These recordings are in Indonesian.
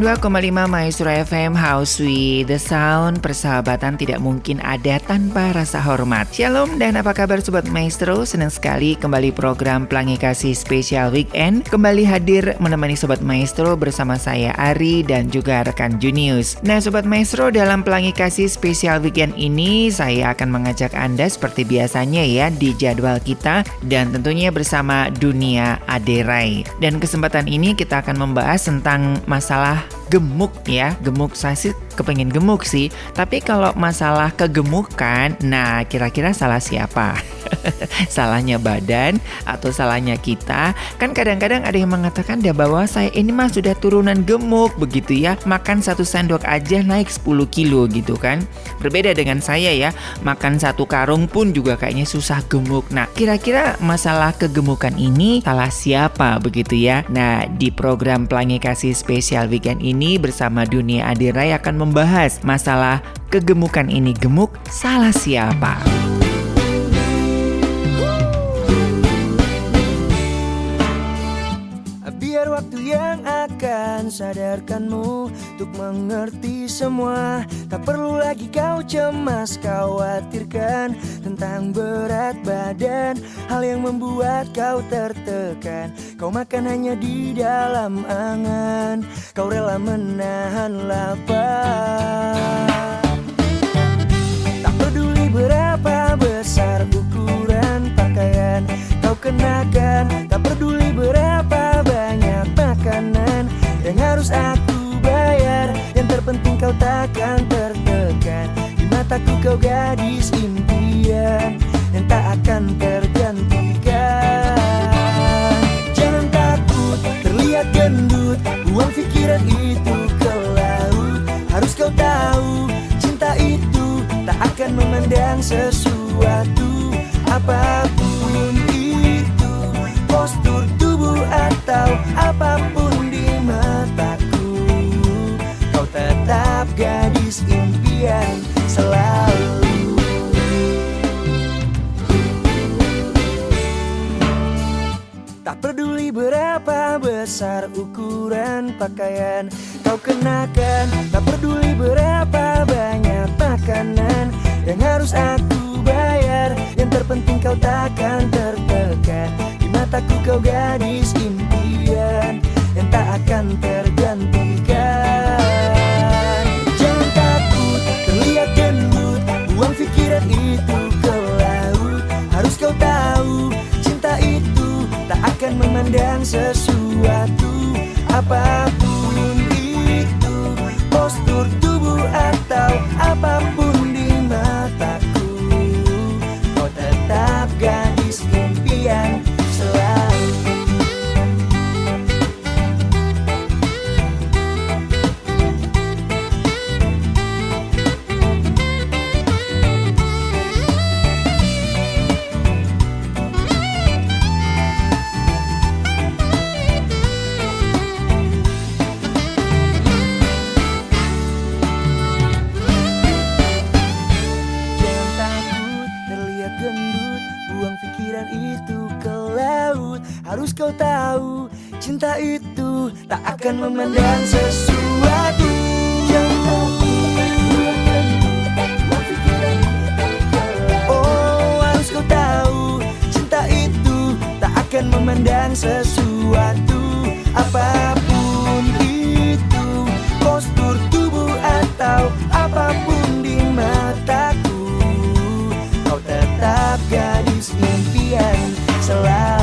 92,5 Maestro FM House with the Sound. Persahabatan tidak mungkin ada tanpa rasa hormat. Shalom dan apa kabar Sobat Maestro? Senang sekali kembali program Pelangi Kasih Spesial Weekend. Kembali hadir menemani Sobat Maestro bersama saya Ari dan juga rekan Junius. Nah Sobat Maestro dalam Pelangi Kasih Spesial Weekend ini Saya akan mengajak Anda seperti biasanya ya di jadwal kita Dan tentunya bersama Dunia Aderai. Dan kesempatan ini kita akan membahas tentang masalah gemuk ya. Gemuk saya sih kepengen gemuk sih. Tapi kalau masalah kegemukan nah kira-kira salah siapa salahnya badan atau salahnya kita. Kan kadang-kadang ada yang mengatakan dia bahwa saya ini mah sudah turunan gemuk. Begitu ya makan satu sendok aja naik 10 kilo gitu kan. Berbeda dengan saya ya makan satu karung pun juga kayaknya susah gemuk. Nah kira-kira masalah kegemukan ini salah siapa? Begitu ya. Nah di program pelangi kasih spesial weekend ini bersama Dunia Adirai akan membahas masalah kegemukan ini gemuk salah siapa. Waktu yang akan sadarkanmu Untuk mengerti semua. Tak perlu lagi kau cemas Khawatirkan tentang berat badan. Hal yang membuat kau tertekan Kau makan hanya di dalam angan. Kau rela menahan lapar. Tak peduli berapa besar ukuran pakaian Kau kenakan. Tak peduli berapa makanan Yang harus aku bayar Yang terpenting kau takkan tertekan. Di mataku kau gadis impian Yang tak akan tergantikan. Jangan takut terlihat gendut Buang pikiran itu ke laut. Harus kau tahu cinta itu Tak akan memandang sesuatu Apa pun apa pun di mataku Kau tetap gadis impian selalu. Tak peduli berapa besar ukuran pakaian Kau kenakan Tak peduli berapa banyak makanan Yang harus aku bayar Yang terpenting kau takkan tertekan mataku kau gadis impian Yang tak akan tergantikan. Jangan takut terlihat gendut Buang pikiran itu ke laut. Harus kau tahu cinta itu Tak akan memandang sesuatu. Apa pun itu Postur tubuh atau apa pun di dan itu ke laut. Harus kau tahu cinta itu tak akan memandang sesuatu. Oh harus kau tahu cinta itu tak akan memandang sesuatu. Apa pun selalu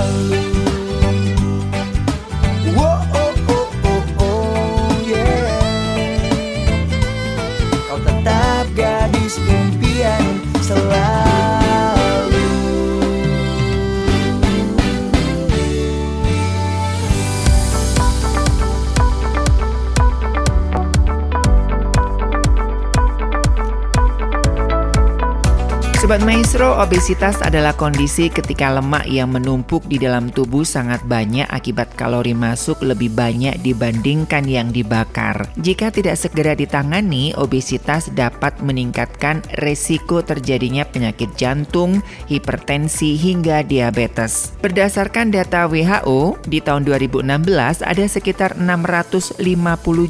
Sobat Maestro, obesitas adalah kondisi ketika lemak yang menumpuk di dalam tubuh sangat banyak akibat kalori masuk lebih banyak dibandingkan yang dibakar. Jika tidak segera ditangani, obesitas dapat meningkatkan resiko terjadinya penyakit jantung, hipertensi, hingga diabetes. Berdasarkan data WHO, di tahun 2016 ada sekitar 650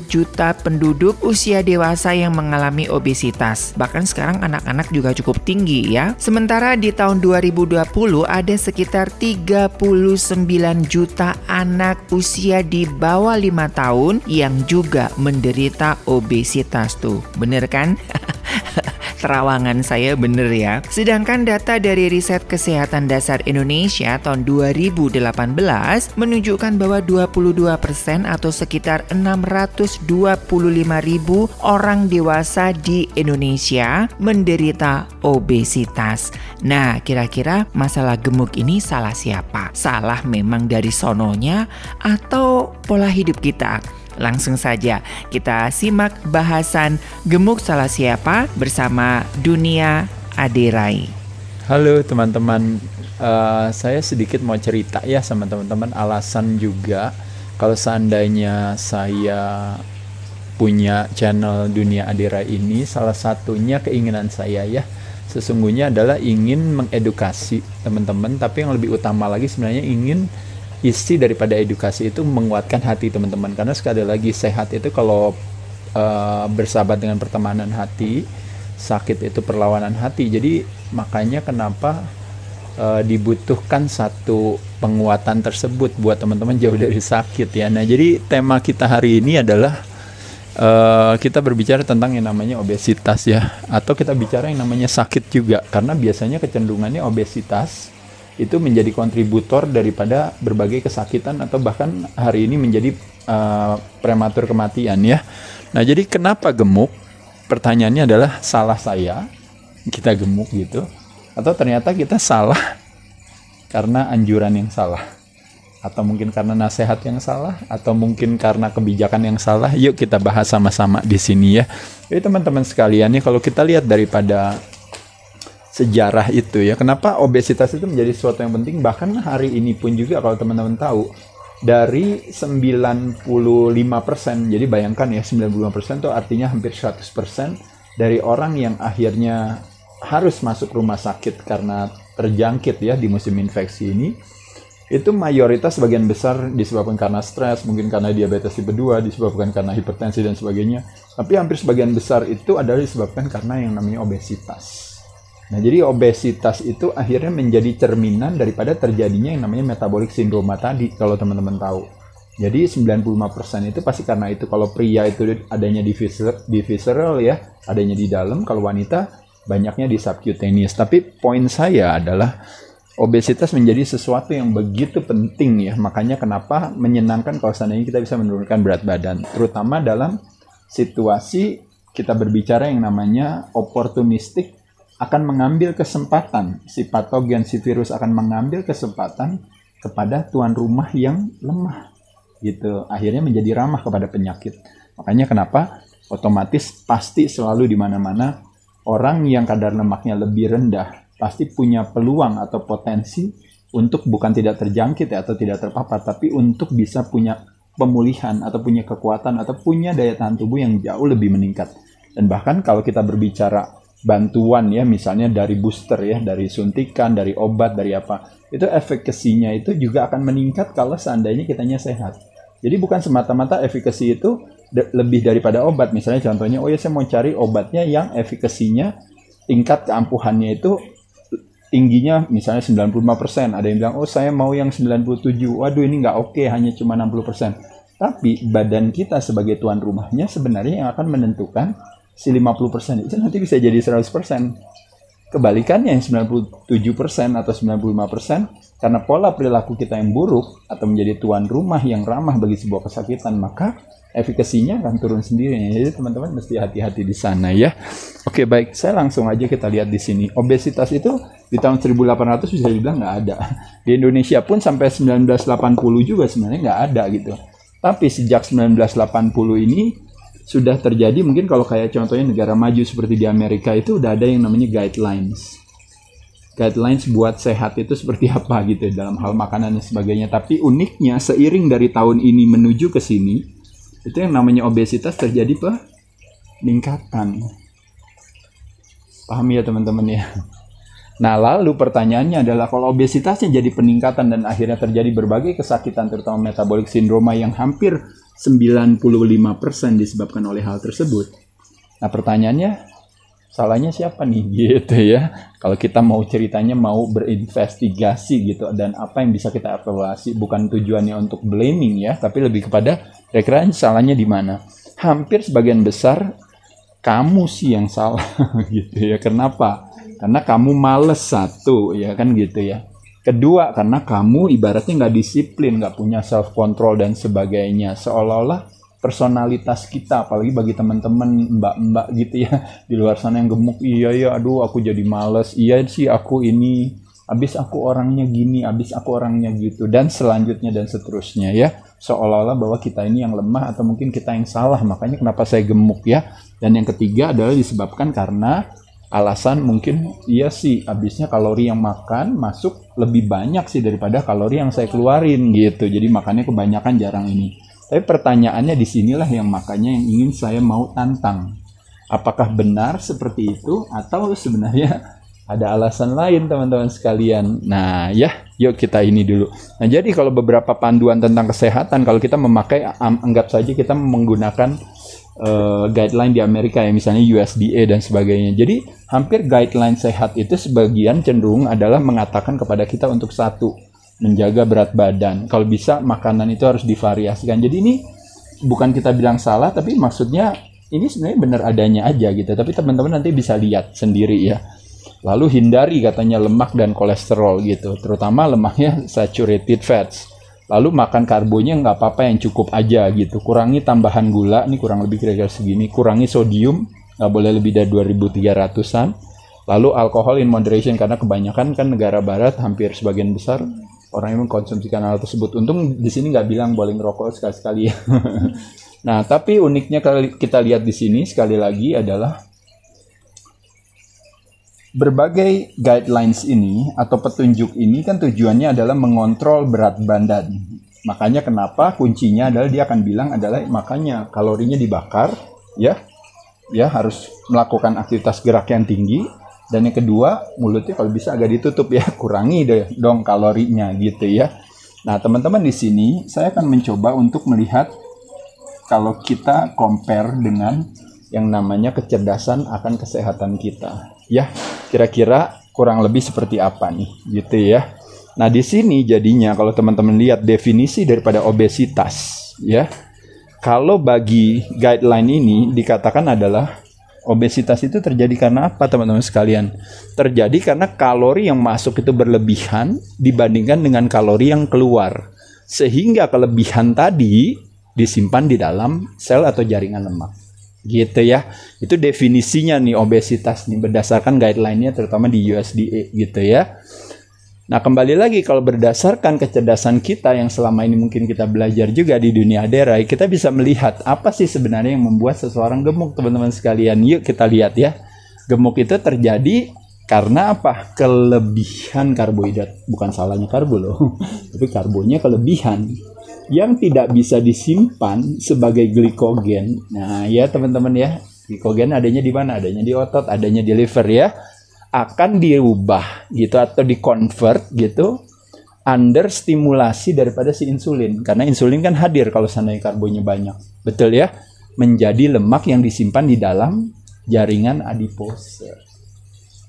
juta penduduk usia dewasa yang mengalami obesitas. Bahkan sekarang anak-anak juga cukup tinggi ya. Sementara di tahun 2020 ada sekitar 39 juta anak usia di bawah 5 tahun yang juga menderita obesitas tuh. Bener kan? Terawangan saya bener ya. Sedangkan data dari Riset Kesehatan Dasar Indonesia tahun 2018 menunjukkan bahwa 22% atau sekitar 625 ribu orang dewasa di Indonesia menderita obesitas. Nah, kira-kira masalah gemuk ini salah siapa? Salah memang dari sononya atau pola hidup kita? Langsung saja kita simak bahasan gemuk salah siapa bersama Dunia Aderai. Halo teman-teman, uh, saya sedikit mau cerita ya sama teman-teman alasan juga kalau seandainya saya punya channel Dunia Adira ini salah satunya keinginan saya ya sesungguhnya adalah ingin mengedukasi teman-teman tapi yang lebih utama lagi sebenarnya ingin isi daripada edukasi itu menguatkan hati teman-teman. Karena sekali lagi sehat itu kalau uh, bersahabat dengan pertemanan hati sakit itu perlawanan hati. Jadi makanya kenapa uh, dibutuhkan satu penguatan tersebut buat teman-teman jauh dari sakit ya. Nah jadi tema kita hari ini adalah uh, kita berbicara tentang yang namanya obesitas ya. Atau kita bicara yang namanya sakit juga. Karena biasanya kecenderungannya obesitas itu menjadi kontributor daripada berbagai kesakitan atau bahkan hari ini menjadi uh, prematur kematian ya. Nah, jadi kenapa gemuk? Pertanyaannya adalah salah saya kita gemuk gitu atau ternyata kita salah karena anjuran yang salah atau mungkin karena nasihat yang salah atau mungkin karena kebijakan yang salah. Yuk kita bahas sama-sama di sini ya. Jadi teman-teman sekalian nih kalau kita lihat daripada sejarah itu ya. Kenapa obesitas itu menjadi sesuatu yang penting bahkan hari ini pun juga kalau teman-teman tahu dari 95% jadi bayangkan ya 95% itu artinya hampir 100% dari orang yang akhirnya harus masuk rumah sakit karena terjangkit ya di musim infeksi ini itu mayoritas sebagian besar disebabkan karena stres, mungkin karena diabetes tipe 2, disebabkan karena hipertensi dan sebagainya. Tapi hampir sebagian besar itu adalah disebabkan karena yang namanya obesitas. Nah, jadi obesitas itu akhirnya menjadi cerminan daripada terjadinya yang namanya metabolic syndrome tadi kalau teman-teman tahu. Jadi 95% itu pasti karena itu kalau pria itu adanya di, viscer, di visceral ya, adanya di dalam, kalau wanita banyaknya di subcutaneous. Tapi poin saya adalah obesitas menjadi sesuatu yang begitu penting ya. Makanya kenapa menyenangkan kalau seandainya kita bisa menurunkan berat badan, terutama dalam situasi kita berbicara yang namanya opportunistic akan mengambil kesempatan, si patogen, si virus akan mengambil kesempatan kepada tuan rumah yang lemah. Gitu. Akhirnya menjadi ramah kepada penyakit. Makanya kenapa otomatis pasti selalu di mana-mana orang yang kadar lemaknya lebih rendah pasti punya peluang atau potensi untuk bukan tidak terjangkit ya, atau tidak terpapar, tapi untuk bisa punya pemulihan atau punya kekuatan atau punya daya tahan tubuh yang jauh lebih meningkat. Dan bahkan kalau kita berbicara bantuan ya misalnya dari booster ya dari suntikan dari obat dari apa itu efekasinya itu juga akan meningkat kalau seandainya kitanya sehat jadi bukan semata-mata efikasi itu lebih daripada obat misalnya contohnya oh ya saya mau cari obatnya yang efikasinya tingkat keampuhannya itu tingginya misalnya 95%, ada yang bilang oh saya mau yang 97. Waduh ini nggak oke, hanya cuma 60%. Tapi badan kita sebagai tuan rumahnya sebenarnya yang akan menentukan si 50% itu nanti bisa jadi 100%. Kebalikannya yang 97% atau 95% karena pola perilaku kita yang buruk atau menjadi tuan rumah yang ramah bagi sebuah kesakitan, maka efikasinya akan turun sendiri. Jadi teman-teman mesti hati-hati di sana ya. Oke baik, saya langsung aja kita lihat di sini. Obesitas itu di tahun 1800 bisa dibilang nggak ada. Di Indonesia pun sampai 1980 juga sebenarnya nggak ada gitu. Tapi sejak 1980 ini sudah terjadi mungkin kalau kayak contohnya negara maju seperti di Amerika itu udah ada yang namanya guidelines. Guidelines buat sehat itu seperti apa gitu dalam hal makanan dan sebagainya. Tapi uniknya seiring dari tahun ini menuju ke sini itu yang namanya obesitas terjadi peningkatan. Paham ya teman-teman ya? Nah, lalu pertanyaannya adalah kalau obesitasnya jadi peningkatan dan akhirnya terjadi berbagai kesakitan terutama metabolic syndrome yang hampir 95% disebabkan oleh hal tersebut. Nah, pertanyaannya salahnya siapa nih gitu ya. Kalau kita mau ceritanya mau berinvestigasi gitu dan apa yang bisa kita evaluasi bukan tujuannya untuk blaming ya, tapi lebih kepada kira-kira salahnya di mana. Hampir sebagian besar kamu sih yang salah gitu ya. Kenapa? Karena kamu males satu, ya kan gitu ya. Kedua, karena kamu ibaratnya nggak disiplin, nggak punya self control dan sebagainya. Seolah-olah personalitas kita, apalagi bagi teman-teman mbak-mbak gitu ya di luar sana yang gemuk, iya ya, aduh aku jadi males, iya sih aku ini, abis aku orangnya gini, abis aku orangnya gitu, dan selanjutnya dan seterusnya ya. Seolah-olah bahwa kita ini yang lemah atau mungkin kita yang salah, makanya kenapa saya gemuk ya. Dan yang ketiga adalah disebabkan karena alasan mungkin iya sih habisnya kalori yang makan masuk lebih banyak sih daripada kalori yang saya keluarin gitu. Jadi makannya kebanyakan jarang ini. Tapi pertanyaannya di sinilah yang makanya yang ingin saya mau tantang. Apakah benar seperti itu atau sebenarnya ada alasan lain teman-teman sekalian? Nah ya yuk kita ini dulu. Nah jadi kalau beberapa panduan tentang kesehatan kalau kita memakai anggap saja kita menggunakan uh, guideline di Amerika ya misalnya USDA dan sebagainya. Jadi hampir guideline sehat itu sebagian cenderung adalah mengatakan kepada kita untuk satu menjaga berat badan. Kalau bisa makanan itu harus divariasikan. Jadi ini bukan kita bilang salah tapi maksudnya ini sebenarnya benar adanya aja gitu. Tapi teman-teman nanti bisa lihat sendiri ya. Lalu hindari katanya lemak dan kolesterol gitu, terutama lemaknya saturated fats lalu makan karbonya nggak apa-apa yang cukup aja gitu. Kurangi tambahan gula ini kurang lebih kira-kira segini. Kurangi sodium nggak boleh lebih dari 2300an lalu alkohol in moderation karena kebanyakan kan negara barat hampir sebagian besar orang yang mengkonsumsikan hal tersebut. Untung di sini nggak bilang boleh ngerokok sekali-sekali. Ya nah tapi uniknya kalau kita lihat di sini sekali lagi adalah Berbagai guidelines ini atau petunjuk ini kan tujuannya adalah mengontrol berat badan. Makanya kenapa kuncinya adalah dia akan bilang adalah makanya kalorinya dibakar ya. Ya harus melakukan aktivitas gerak yang tinggi dan yang kedua mulutnya kalau bisa agak ditutup ya, kurangi deh dong kalorinya gitu ya. Nah, teman-teman di sini saya akan mencoba untuk melihat kalau kita compare dengan yang namanya kecerdasan akan kesehatan kita. Ya, kira-kira kurang lebih seperti apa nih gitu ya. Nah, di sini jadinya kalau teman-teman lihat definisi daripada obesitas ya. Kalau bagi guideline ini dikatakan adalah obesitas itu terjadi karena apa teman-teman sekalian? Terjadi karena kalori yang masuk itu berlebihan dibandingkan dengan kalori yang keluar. Sehingga kelebihan tadi disimpan di dalam sel atau jaringan lemak gitu ya. Itu definisinya nih obesitas nih berdasarkan guideline-nya terutama di USDA gitu ya. Nah kembali lagi kalau berdasarkan kecerdasan kita yang selama ini mungkin kita belajar juga di dunia derai kita bisa melihat apa sih sebenarnya yang membuat seseorang gemuk teman-teman sekalian. Yuk kita lihat ya. Gemuk itu terjadi karena apa? Kelebihan karbohidrat. Bukan salahnya karbo loh tapi karbonya kelebihan yang tidak bisa disimpan sebagai glikogen. Nah, ya teman-teman ya, glikogen adanya di mana? Adanya di otot, adanya di liver ya. Akan diubah gitu atau dikonvert gitu under stimulasi daripada si insulin. Karena insulin kan hadir kalau seandainya karbonnya banyak. Betul ya? Menjadi lemak yang disimpan di dalam jaringan adipose.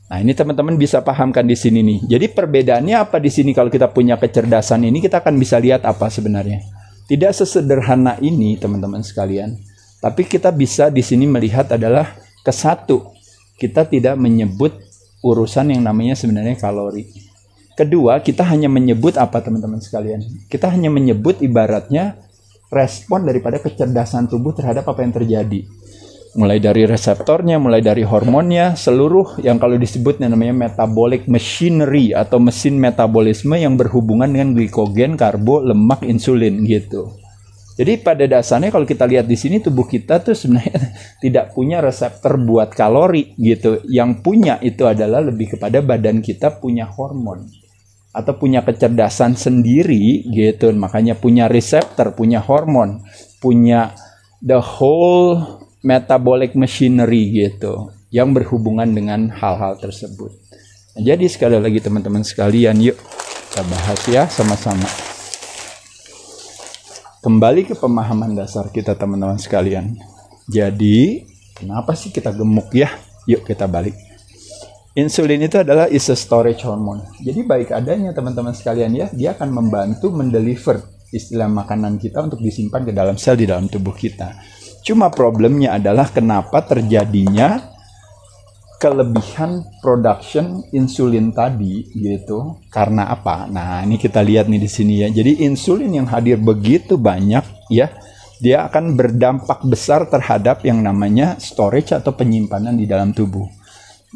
Nah, ini teman-teman bisa pahamkan di sini nih. Jadi perbedaannya apa di sini kalau kita punya kecerdasan ini kita akan bisa lihat apa sebenarnya. Tidak sesederhana ini, teman-teman sekalian. Tapi kita bisa di sini melihat adalah ke satu. Kita tidak menyebut urusan yang namanya sebenarnya kalori. Kedua, kita hanya menyebut apa teman-teman sekalian? Kita hanya menyebut ibaratnya respon daripada kecerdasan tubuh terhadap apa yang terjadi. Mulai dari reseptornya, mulai dari hormonnya, seluruh yang kalau disebut namanya metabolic machinery atau mesin metabolisme yang berhubungan dengan glikogen, karbo, lemak, insulin gitu. Jadi pada dasarnya kalau kita lihat di sini tubuh kita tuh sebenarnya tidak punya reseptor buat kalori gitu. Yang punya itu adalah lebih kepada badan kita punya hormon atau punya kecerdasan sendiri gitu. Makanya punya reseptor, punya hormon, punya the whole metabolic machinery gitu yang berhubungan dengan hal-hal tersebut. Nah, jadi sekali lagi teman-teman sekalian, yuk kita bahas ya sama-sama. Kembali ke pemahaman dasar kita teman-teman sekalian. Jadi, kenapa sih kita gemuk ya? Yuk kita balik. Insulin itu adalah is a storage hormone. Jadi baik adanya teman-teman sekalian ya, dia akan membantu mendeliver istilah makanan kita untuk disimpan ke dalam sel di dalam tubuh kita. Cuma problemnya adalah kenapa terjadinya kelebihan production insulin tadi gitu karena apa? Nah, ini kita lihat nih di sini ya. Jadi insulin yang hadir begitu banyak ya, dia akan berdampak besar terhadap yang namanya storage atau penyimpanan di dalam tubuh.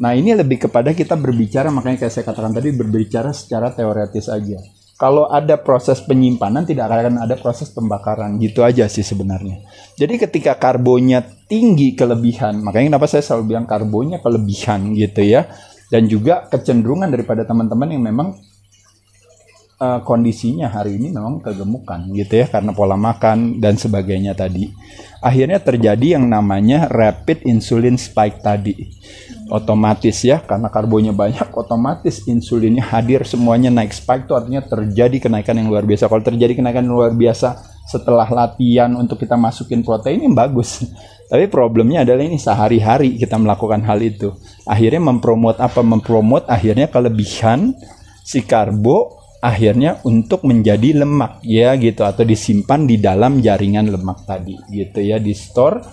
Nah, ini lebih kepada kita berbicara makanya kayak saya katakan tadi berbicara secara teoretis aja. Kalau ada proses penyimpanan tidak akan ada proses pembakaran gitu aja sih sebenarnya. Jadi ketika karbonya tinggi kelebihan, makanya kenapa saya selalu bilang karbonya kelebihan gitu ya. Dan juga kecenderungan daripada teman-teman yang memang uh, kondisinya hari ini memang kegemukan gitu ya karena pola makan dan sebagainya tadi. Akhirnya terjadi yang namanya rapid insulin spike tadi. Otomatis ya karena karbonya banyak otomatis insulinnya hadir semuanya naik spike itu artinya terjadi kenaikan yang luar biasa. Kalau terjadi kenaikan yang luar biasa setelah latihan untuk kita masukin protein yang bagus. Tapi problemnya adalah ini sehari-hari kita melakukan hal itu. Akhirnya mempromot apa? Mempromot akhirnya kelebihan si karbo akhirnya untuk menjadi lemak ya gitu atau disimpan di dalam jaringan lemak tadi gitu ya di store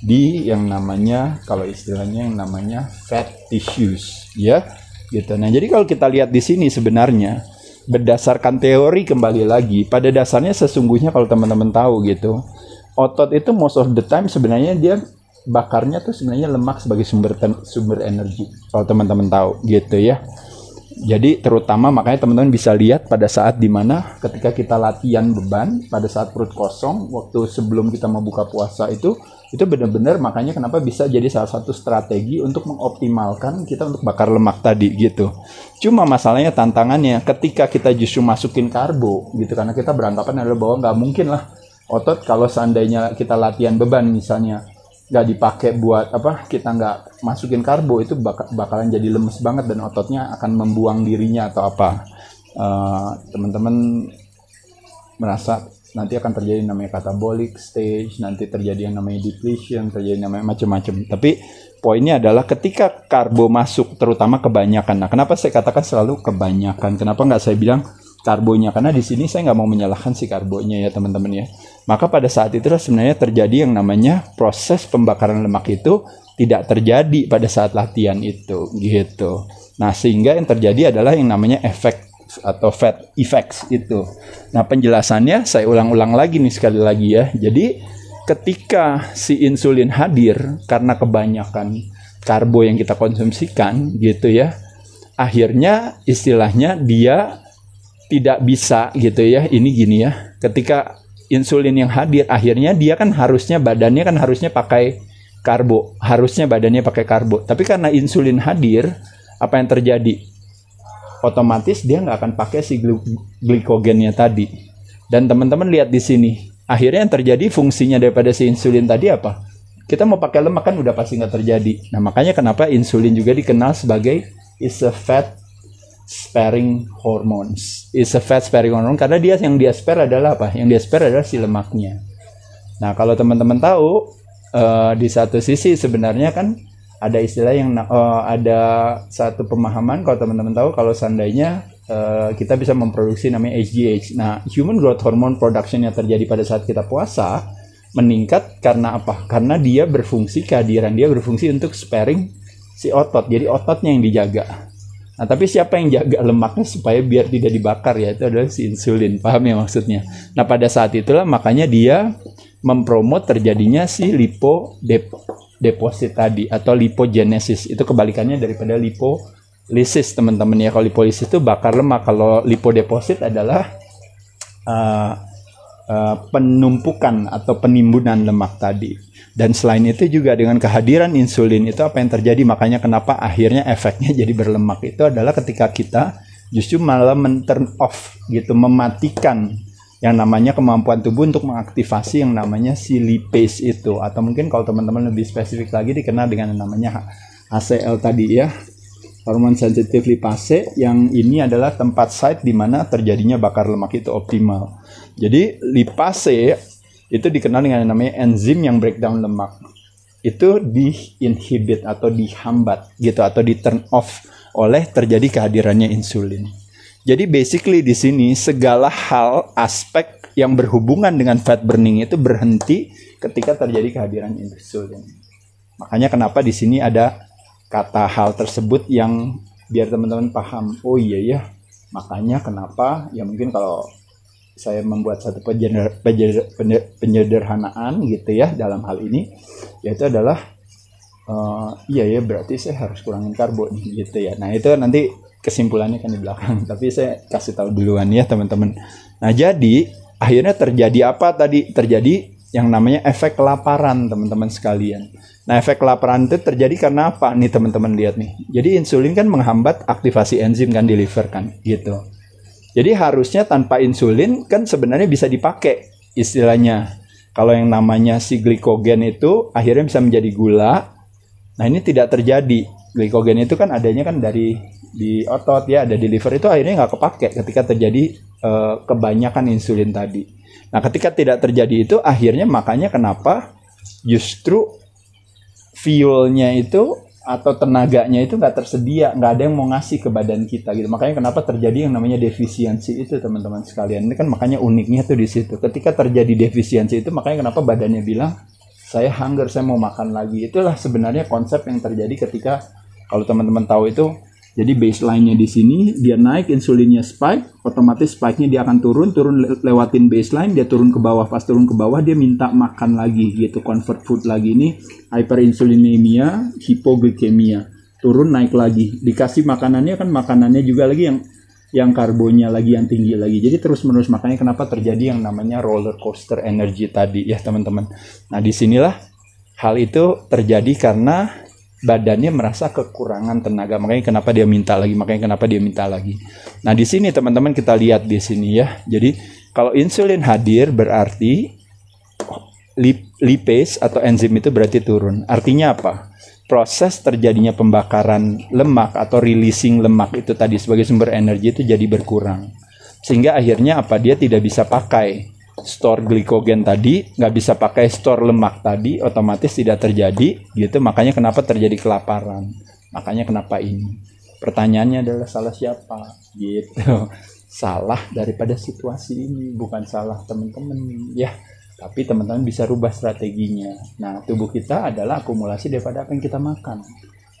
di yang namanya kalau istilahnya yang namanya fat tissues ya gitu. Nah, jadi kalau kita lihat di sini sebenarnya berdasarkan teori kembali lagi pada dasarnya sesungguhnya kalau teman-teman tahu gitu otot itu most of the time sebenarnya dia bakarnya tuh sebenarnya lemak sebagai sumber sumber energi kalau teman-teman tahu gitu ya jadi terutama makanya teman-teman bisa lihat pada saat di mana ketika kita latihan beban pada saat perut kosong waktu sebelum kita membuka puasa itu itu benar-benar makanya kenapa bisa jadi salah satu strategi untuk mengoptimalkan kita untuk bakar lemak tadi gitu. Cuma masalahnya tantangannya ketika kita justru masukin karbo gitu karena kita beranggapan adalah bahwa nggak mungkin lah otot kalau seandainya kita latihan beban misalnya nggak dipakai buat apa kita nggak masukin karbo itu bak bakalan jadi lemes banget dan ototnya akan membuang dirinya atau apa uh, teman-teman merasa nanti akan terjadi namanya catabolic stage, nanti terjadi yang namanya depletion, terjadi namanya macam-macam. Tapi poinnya adalah ketika karbo masuk terutama kebanyakan. Nah, kenapa saya katakan selalu kebanyakan? Kenapa nggak saya bilang karbonya? Karena di sini saya nggak mau menyalahkan si karbonya ya teman-teman ya. Maka pada saat itu sebenarnya terjadi yang namanya proses pembakaran lemak itu tidak terjadi pada saat latihan itu gitu. Nah, sehingga yang terjadi adalah yang namanya efek atau fat effects itu. Nah, penjelasannya saya ulang-ulang lagi nih sekali lagi ya. Jadi ketika si insulin hadir karena kebanyakan karbo yang kita konsumsikan gitu ya. Akhirnya istilahnya dia tidak bisa gitu ya. Ini gini ya. Ketika insulin yang hadir akhirnya dia kan harusnya badannya kan harusnya pakai karbo, harusnya badannya pakai karbo. Tapi karena insulin hadir, apa yang terjadi? otomatis dia nggak akan pakai si glikogennya tadi. Dan teman-teman lihat di sini, akhirnya yang terjadi fungsinya daripada si insulin tadi apa? Kita mau pakai lemak kan udah pasti nggak terjadi. Nah makanya kenapa insulin juga dikenal sebagai is a fat sparing hormones. Is a fat sparing hormone karena dia yang dia spare adalah apa? Yang dia spare adalah si lemaknya. Nah kalau teman-teman tahu uh, di satu sisi sebenarnya kan ada istilah yang uh, ada satu pemahaman kalau teman-teman tahu kalau seandainya uh, kita bisa memproduksi namanya HGH. Nah, human growth hormone production yang terjadi pada saat kita puasa meningkat karena apa? Karena dia berfungsi kehadiran dia berfungsi untuk sparing si otot. Jadi ototnya yang dijaga. Nah, tapi siapa yang jaga lemaknya supaya biar tidak dibakar ya? Itu adalah si insulin. Paham ya maksudnya? Nah, pada saat itulah makanya dia mempromot terjadinya si lipo deposit tadi atau lipogenesis. Itu kebalikannya daripada lipolisis, teman-teman ya. Kalau lipolisis itu bakar lemak, kalau lipodeposit adalah uh, uh, penumpukan atau penimbunan lemak tadi. Dan selain itu juga dengan kehadiran insulin itu apa yang terjadi? Makanya kenapa akhirnya efeknya jadi berlemak itu adalah ketika kita justru malah men-turn off gitu, mematikan yang namanya kemampuan tubuh untuk mengaktifasi yang namanya si lipase itu atau mungkin kalau teman-teman lebih spesifik lagi dikenal dengan namanya HCL tadi ya hormon sensitif lipase yang ini adalah tempat site di mana terjadinya bakar lemak itu optimal. Jadi lipase itu dikenal dengan yang namanya enzim yang breakdown lemak. Itu diinhibit atau dihambat gitu atau di turn off oleh terjadi kehadirannya insulin. Jadi basically di sini segala hal aspek yang berhubungan dengan fat burning itu berhenti ketika terjadi kehadiran insulin. Makanya kenapa di sini ada kata hal tersebut yang biar teman-teman paham. Oh iya ya, makanya kenapa ya mungkin kalau saya membuat satu penyeder, penyeder, penyederhanaan gitu ya dalam hal ini yaitu adalah uh, iya ya berarti saya harus kurangin karbo nih gitu ya. Nah itu nanti kesimpulannya kan di belakang. Tapi saya kasih tahu duluan ya teman-teman. Nah jadi akhirnya terjadi apa tadi? Terjadi yang namanya efek kelaparan teman-teman sekalian. Nah efek kelaparan itu terjadi karena apa? Nih teman-teman lihat nih. Jadi insulin kan menghambat aktivasi enzim kan di liver kan gitu jadi harusnya tanpa insulin kan sebenarnya bisa dipakai istilahnya. Kalau yang namanya si glikogen itu akhirnya bisa menjadi gula. Nah ini tidak terjadi. Glikogen itu kan adanya kan dari di otot ya ada di liver itu akhirnya nggak kepake ketika terjadi uh, kebanyakan insulin tadi. Nah ketika tidak terjadi itu akhirnya makanya kenapa justru fuelnya itu atau tenaganya itu nggak tersedia, nggak ada yang mau ngasih ke badan kita gitu. Makanya kenapa terjadi yang namanya defisiensi itu teman-teman sekalian. Ini kan makanya uniknya tuh di situ. Ketika terjadi defisiensi itu makanya kenapa badannya bilang saya hunger, saya mau makan lagi. Itulah sebenarnya konsep yang terjadi ketika kalau teman-teman tahu itu jadi baseline-nya di sini dia naik insulinnya spike, otomatis spike-nya dia akan turun, turun lewatin baseline, dia turun ke bawah, pas turun ke bawah dia minta makan lagi gitu, convert food lagi ini hyperinsulinemia, hipoglikemia, turun naik lagi, dikasih makanannya kan makanannya juga lagi yang yang karbonnya lagi yang tinggi lagi. Jadi terus menerus makanya kenapa terjadi yang namanya roller coaster energy tadi ya teman-teman. Nah di sinilah hal itu terjadi karena badannya merasa kekurangan tenaga. Makanya kenapa dia minta lagi makanya kenapa dia minta lagi. Nah di sini teman-teman kita lihat di sini ya. Jadi kalau insulin hadir berarti lip, lipase atau enzim itu berarti turun. Artinya apa? Proses terjadinya pembakaran lemak atau releasing lemak itu tadi sebagai sumber energi itu jadi berkurang. Sehingga akhirnya apa? Dia tidak bisa pakai store glikogen tadi nggak bisa pakai store lemak tadi otomatis tidak terjadi gitu. Makanya kenapa terjadi kelaparan. Makanya kenapa ini? Pertanyaannya adalah salah siapa? Gitu. Salah daripada situasi ini bukan salah teman-teman ya. Tapi teman-teman bisa rubah strateginya. Nah tubuh kita adalah akumulasi daripada apa yang kita makan.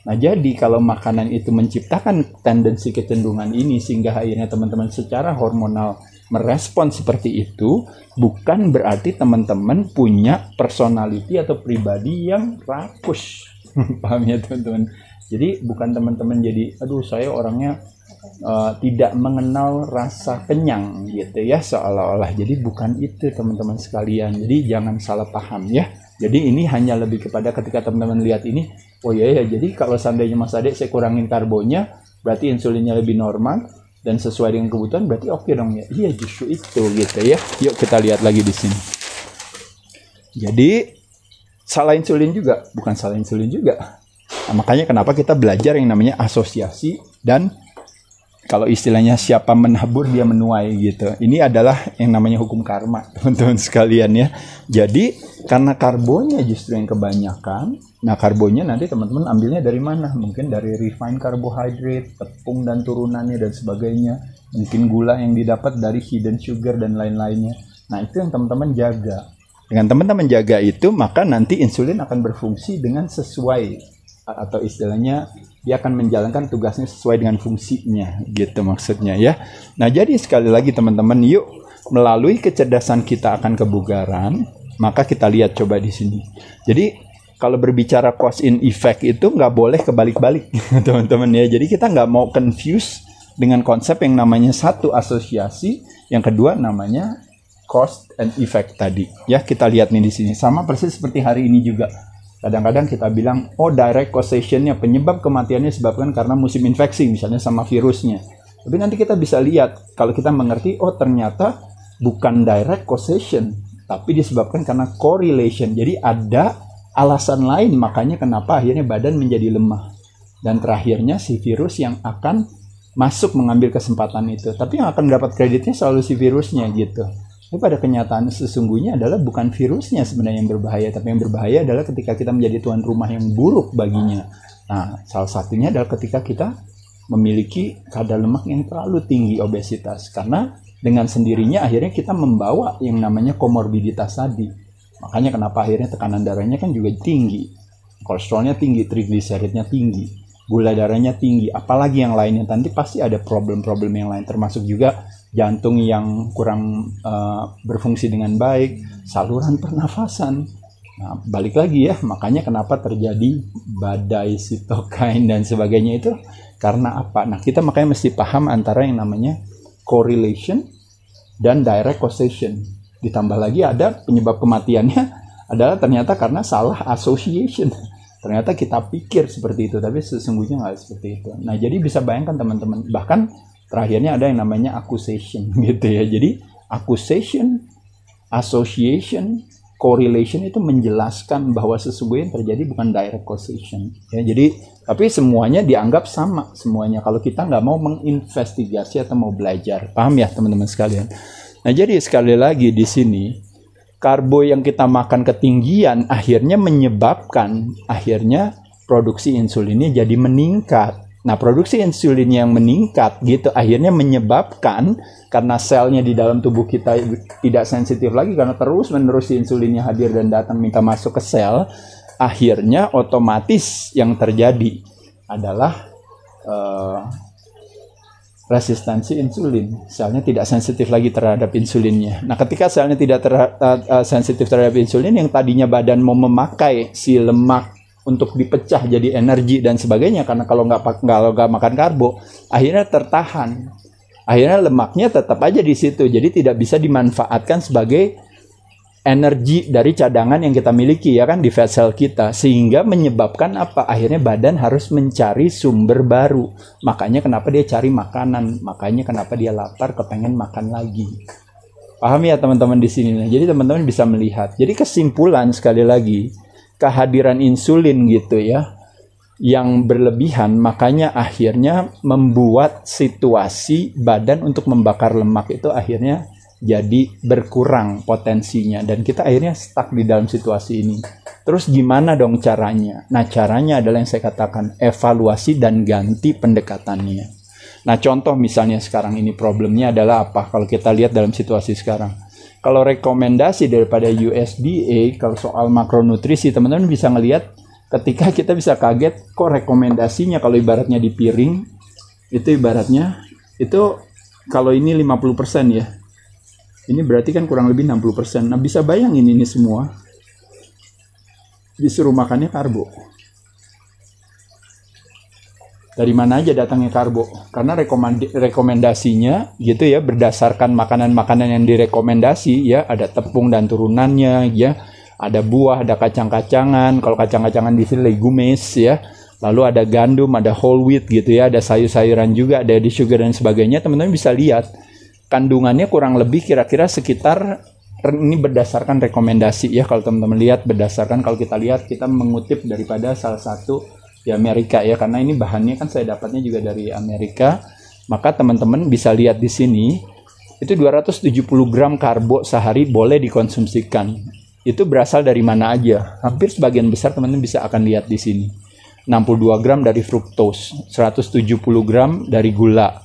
Nah, jadi kalau makanan itu menciptakan tendensi kecenderungan ini sehingga akhirnya teman-teman secara hormonal merespon seperti itu, bukan berarti teman-teman punya personality atau pribadi yang rakus. Paham ya, teman-teman? Jadi bukan teman-teman jadi aduh saya orangnya uh, tidak mengenal rasa kenyang gitu ya seolah-olah. Jadi bukan itu teman-teman sekalian. Jadi jangan salah paham ya. Jadi ini hanya lebih kepada ketika teman-teman lihat ini, oh iya ya, jadi kalau seandainya Mas Ade saya kurangin karbonnya, berarti insulinnya lebih normal dan sesuai dengan kebutuhan, berarti oke okay dong ya. Iya justru itu gitu ya. Yuk kita lihat lagi di sini. Jadi salah insulin juga, bukan salah insulin juga. Nah, makanya kenapa kita belajar yang namanya asosiasi dan kalau istilahnya siapa menabur dia menuai gitu. Ini adalah yang namanya hukum karma, teman-teman sekalian ya. Jadi karena karbonnya justru yang kebanyakan, nah karbonnya nanti teman-teman ambilnya dari mana? Mungkin dari refined carbohydrate, tepung dan turunannya dan sebagainya. Mungkin gula yang didapat dari hidden sugar dan lain-lainnya. Nah itu yang teman-teman jaga. Dengan teman-teman jaga itu, maka nanti insulin akan berfungsi dengan sesuai atau istilahnya dia akan menjalankan tugasnya sesuai dengan fungsinya gitu maksudnya ya. Nah, jadi sekali lagi teman-teman yuk melalui kecerdasan kita akan kebugaran, maka kita lihat coba di sini. Jadi kalau berbicara cause in effect itu nggak boleh kebalik-balik teman-teman ya. Jadi kita nggak mau confuse dengan konsep yang namanya satu asosiasi, yang kedua namanya cost and effect tadi. Ya kita lihat nih di sini sama persis seperti hari ini juga Kadang-kadang kita bilang, oh direct causationnya, penyebab kematiannya disebabkan karena musim infeksi, misalnya sama virusnya. Tapi nanti kita bisa lihat, kalau kita mengerti, oh ternyata bukan direct causation, tapi disebabkan karena correlation. Jadi ada alasan lain, makanya kenapa akhirnya badan menjadi lemah. Dan terakhirnya si virus yang akan masuk mengambil kesempatan itu. Tapi yang akan dapat kreditnya selalu si virusnya gitu. Tapi pada kenyataan sesungguhnya adalah bukan virusnya sebenarnya yang berbahaya, tapi yang berbahaya adalah ketika kita menjadi tuan rumah yang buruk baginya. Nah, salah satunya adalah ketika kita memiliki kadar lemak yang terlalu tinggi obesitas karena dengan sendirinya akhirnya kita membawa yang namanya komorbiditas tadi. Makanya kenapa akhirnya tekanan darahnya kan juga tinggi, kolesterolnya tinggi, trigliseridnya tinggi, gula darahnya tinggi, apalagi yang lainnya nanti pasti ada problem-problem yang lain termasuk juga jantung yang kurang uh, berfungsi dengan baik, saluran pernafasan. Nah, balik lagi ya, makanya kenapa terjadi badai sitokain dan sebagainya itu karena apa? Nah, kita makanya mesti paham antara yang namanya correlation dan direct causation. Ditambah lagi ada penyebab kematiannya adalah ternyata karena salah association. Ternyata kita pikir seperti itu, tapi sesungguhnya nggak seperti itu. Nah, jadi bisa bayangkan teman-teman, bahkan terakhirnya ada yang namanya accusation gitu ya. Jadi accusation association correlation itu menjelaskan bahwa sesungguhnya yang terjadi bukan direct causation ya. Jadi tapi semuanya dianggap sama semuanya. Kalau kita nggak mau menginvestigasi atau mau belajar. Paham ya teman-teman sekalian? Nah jadi sekali lagi di sini karbo yang kita makan ketinggian akhirnya menyebabkan akhirnya produksi insulinnya jadi meningkat Nah, produksi insulin yang meningkat gitu akhirnya menyebabkan karena selnya di dalam tubuh kita tidak sensitif lagi karena terus menerus insulinnya hadir dan datang minta masuk ke sel, akhirnya otomatis yang terjadi adalah uh, resistensi insulin. Selnya tidak sensitif lagi terhadap insulinnya. Nah, ketika selnya tidak ter, uh, sensitif terhadap insulin yang tadinya badan mau memakai si lemak untuk dipecah jadi energi dan sebagainya karena kalau nggak kalau nggak makan karbo akhirnya tertahan. Akhirnya lemaknya tetap aja di situ jadi tidak bisa dimanfaatkan sebagai energi dari cadangan yang kita miliki ya kan di cell kita. Sehingga menyebabkan apa? Akhirnya badan harus mencari sumber baru. Makanya kenapa dia cari makanan? Makanya kenapa dia lapar kepengen makan lagi. Paham ya teman-teman di sini? Nah, jadi teman-teman bisa melihat. Jadi kesimpulan sekali lagi kehadiran insulin gitu ya yang berlebihan makanya akhirnya membuat situasi badan untuk membakar lemak itu akhirnya jadi berkurang potensinya dan kita akhirnya stuck di dalam situasi ini. Terus gimana dong caranya? Nah, caranya adalah yang saya katakan evaluasi dan ganti pendekatannya. Nah, contoh misalnya sekarang ini problemnya adalah apa? Kalau kita lihat dalam situasi sekarang kalau rekomendasi daripada USDA kalau soal makronutrisi teman-teman bisa ngelihat ketika kita bisa kaget kok rekomendasinya kalau ibaratnya di piring itu ibaratnya itu kalau ini 50% ya ini berarti kan kurang lebih 60% nah bisa bayangin ini semua disuruh makannya karbo dari mana aja datangnya karbo? Karena rekomendasinya gitu ya berdasarkan makanan-makanan yang direkomendasi ya ada tepung dan turunannya ya ada buah ada kacang-kacangan. Kalau kacang-kacangan di sini legumes ya. Lalu ada gandum ada whole wheat gitu ya ada sayur-sayuran juga ada di sugar dan sebagainya. Teman-teman bisa lihat kandungannya kurang lebih kira-kira sekitar ini berdasarkan rekomendasi ya. Kalau teman-teman lihat berdasarkan kalau kita lihat kita mengutip daripada salah satu di Amerika ya karena ini bahannya kan saya dapatnya juga dari Amerika Maka teman-teman bisa lihat di sini itu 270 gram karbo sehari boleh dikonsumsikan. Itu berasal dari mana aja? Hampir sebagian besar teman-teman bisa akan lihat di sini. 62 gram dari fruktos, 170 gram dari gula,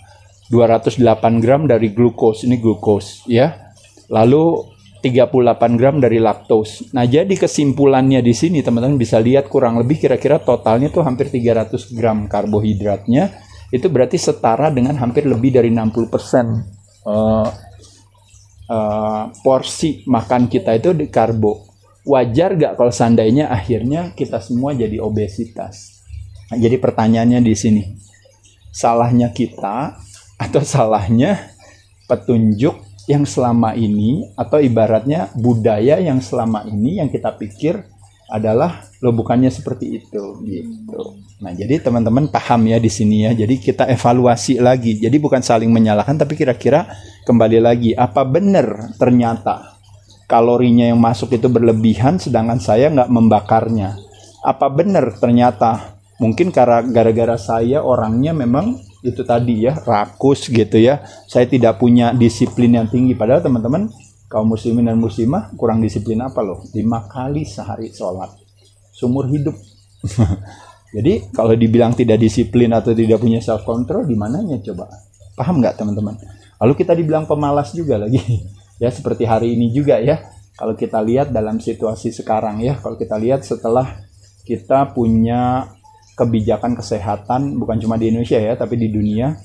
208 gram dari glukos, ini glukos ya. Lalu 38 gram dari laktos. Nah, jadi kesimpulannya di sini teman-teman bisa lihat kurang lebih kira-kira totalnya tuh hampir 300 gram karbohidratnya. Itu berarti setara dengan hampir lebih dari 60% persen uh, uh, porsi makan kita itu di karbo. Wajar gak kalau seandainya akhirnya kita semua jadi obesitas? Nah, jadi pertanyaannya di sini, salahnya kita atau salahnya petunjuk yang selama ini atau ibaratnya budaya yang selama ini yang kita pikir adalah lo bukannya seperti itu gitu. Nah, jadi teman-teman paham ya di sini ya. Jadi kita evaluasi lagi. Jadi bukan saling menyalahkan tapi kira-kira kembali lagi apa benar ternyata kalorinya yang masuk itu berlebihan sedangkan saya nggak membakarnya. Apa benar ternyata mungkin karena gara-gara saya orangnya memang itu tadi ya rakus gitu ya. Saya tidak punya disiplin yang tinggi. Padahal teman-teman kaum muslimin dan muslimah kurang disiplin apa loh? Lima kali sehari sholat. Sumur hidup. Jadi kalau dibilang tidak disiplin atau tidak punya self control di mananya coba? Paham nggak teman-teman? Lalu kita dibilang pemalas juga lagi. Ya seperti hari ini juga ya. Kalau kita lihat dalam situasi sekarang ya kalau kita lihat setelah kita punya kebijakan kesehatan bukan cuma di Indonesia ya tapi di dunia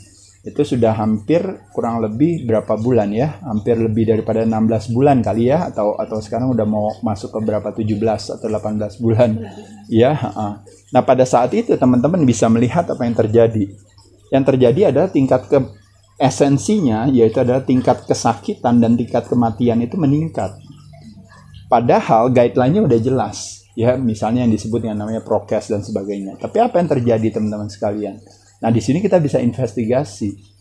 itu sudah hampir kurang lebih berapa bulan ya hampir lebih daripada 16 bulan kali ya atau atau sekarang udah mau masuk ke berapa 17 atau 18 bulan. Ya nah pada saat itu teman-teman bisa melihat apa yang terjadi. Yang terjadi adalah tingkat ke esensinya yaitu adalah tingkat kesakitan dan tingkat kematian itu meningkat. Padahal guideline-nya udah jelas ya misalnya yang disebut dengan namanya prokes dan sebagainya. Tapi apa yang terjadi teman-teman sekalian? Nah di sini kita bisa investigasi.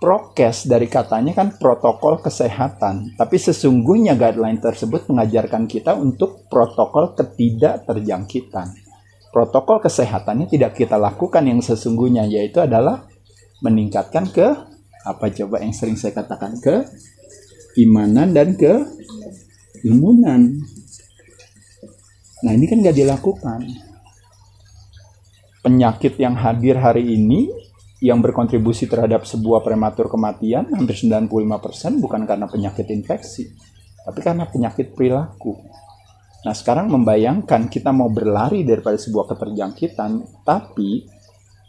Prokes dari katanya kan protokol kesehatan, tapi sesungguhnya guideline tersebut mengajarkan kita untuk protokol ketidakterjangkitan. Protokol kesehatannya tidak kita lakukan yang sesungguhnya yaitu adalah meningkatkan ke apa coba yang sering saya katakan ke imanan dan ke imunan Nah ini kan nggak dilakukan. Penyakit yang hadir hari ini yang berkontribusi terhadap sebuah prematur kematian hampir 95% bukan karena penyakit infeksi, tapi karena penyakit perilaku. Nah sekarang membayangkan kita mau berlari daripada sebuah keterjangkitan, tapi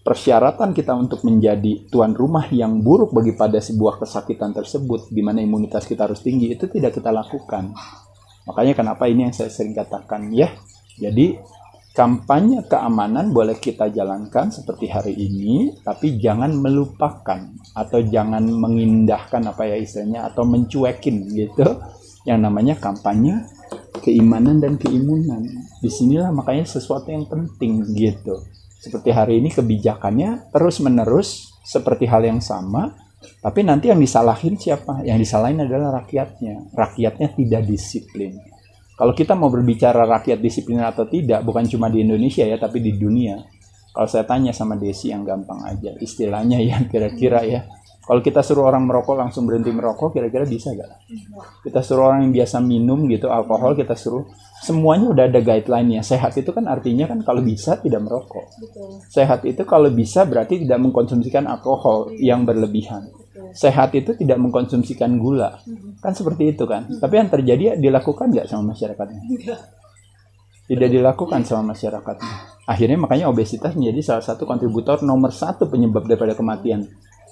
persyaratan kita untuk menjadi tuan rumah yang buruk bagi pada sebuah kesakitan tersebut, di mana imunitas kita harus tinggi, itu tidak kita lakukan. Makanya kenapa ini yang saya sering katakan ya. Jadi kampanye keamanan boleh kita jalankan seperti hari ini, tapi jangan melupakan atau jangan mengindahkan apa ya istilahnya atau mencuekin gitu yang namanya kampanye keimanan dan keimunan. Di sinilah makanya sesuatu yang penting gitu. Seperti hari ini kebijakannya terus menerus seperti hal yang sama tapi nanti yang disalahin siapa? Yang disalahin adalah rakyatnya. Rakyatnya tidak disiplin. Kalau kita mau berbicara rakyat disiplin atau tidak, bukan cuma di Indonesia ya, tapi di dunia. Kalau saya tanya sama Desi yang gampang aja, istilahnya ya kira-kira ya. Kalau kita suruh orang merokok langsung berhenti merokok, kira-kira bisa gak? Kita suruh orang yang biasa minum gitu alkohol, kita suruh semuanya udah ada guideline-nya. Sehat itu kan artinya kan kalau bisa tidak merokok. Sehat itu kalau bisa berarti tidak mengkonsumsikan alkohol yang berlebihan. Sehat itu tidak mengkonsumsikan gula. Kan seperti itu kan. Tapi yang terjadi dilakukan nggak sama masyarakatnya? Tidak dilakukan sama masyarakatnya. Akhirnya makanya obesitas menjadi salah satu kontributor nomor satu penyebab daripada kematian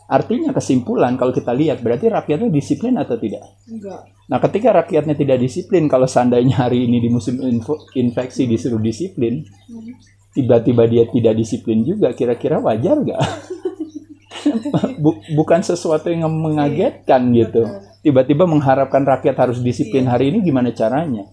artinya kesimpulan kalau kita lihat berarti rakyatnya disiplin atau tidak Enggak. nah ketika rakyatnya tidak disiplin kalau seandainya hari ini di musim infeksi disuruh disiplin tiba-tiba dia tidak disiplin juga kira-kira wajar nggak bukan sesuatu yang mengagetkan gitu. Tiba-tiba mengharapkan rakyat harus disiplin hari ini gimana caranya?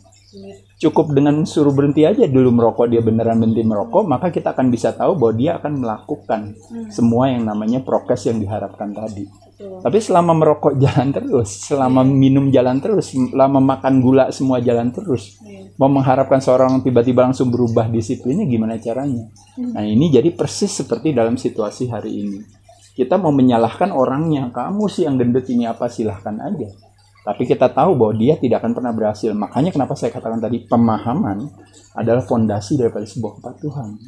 Cukup dengan suruh berhenti aja. Dulu merokok dia beneran berhenti merokok, maka kita akan bisa tahu bahwa dia akan melakukan semua yang namanya prokes yang diharapkan tadi. Tapi selama merokok jalan terus, selama minum jalan terus, selama makan gula semua jalan terus, mau mengharapkan seorang tiba-tiba langsung berubah disiplinnya gimana caranya? Nah ini jadi persis seperti dalam situasi hari ini. Kita mau menyalahkan orangnya. Kamu sih yang gendut ini apa? Silahkan aja tapi kita tahu bahwa dia tidak akan pernah berhasil makanya kenapa saya katakan tadi pemahaman adalah fondasi daripada sebuah kepatuhan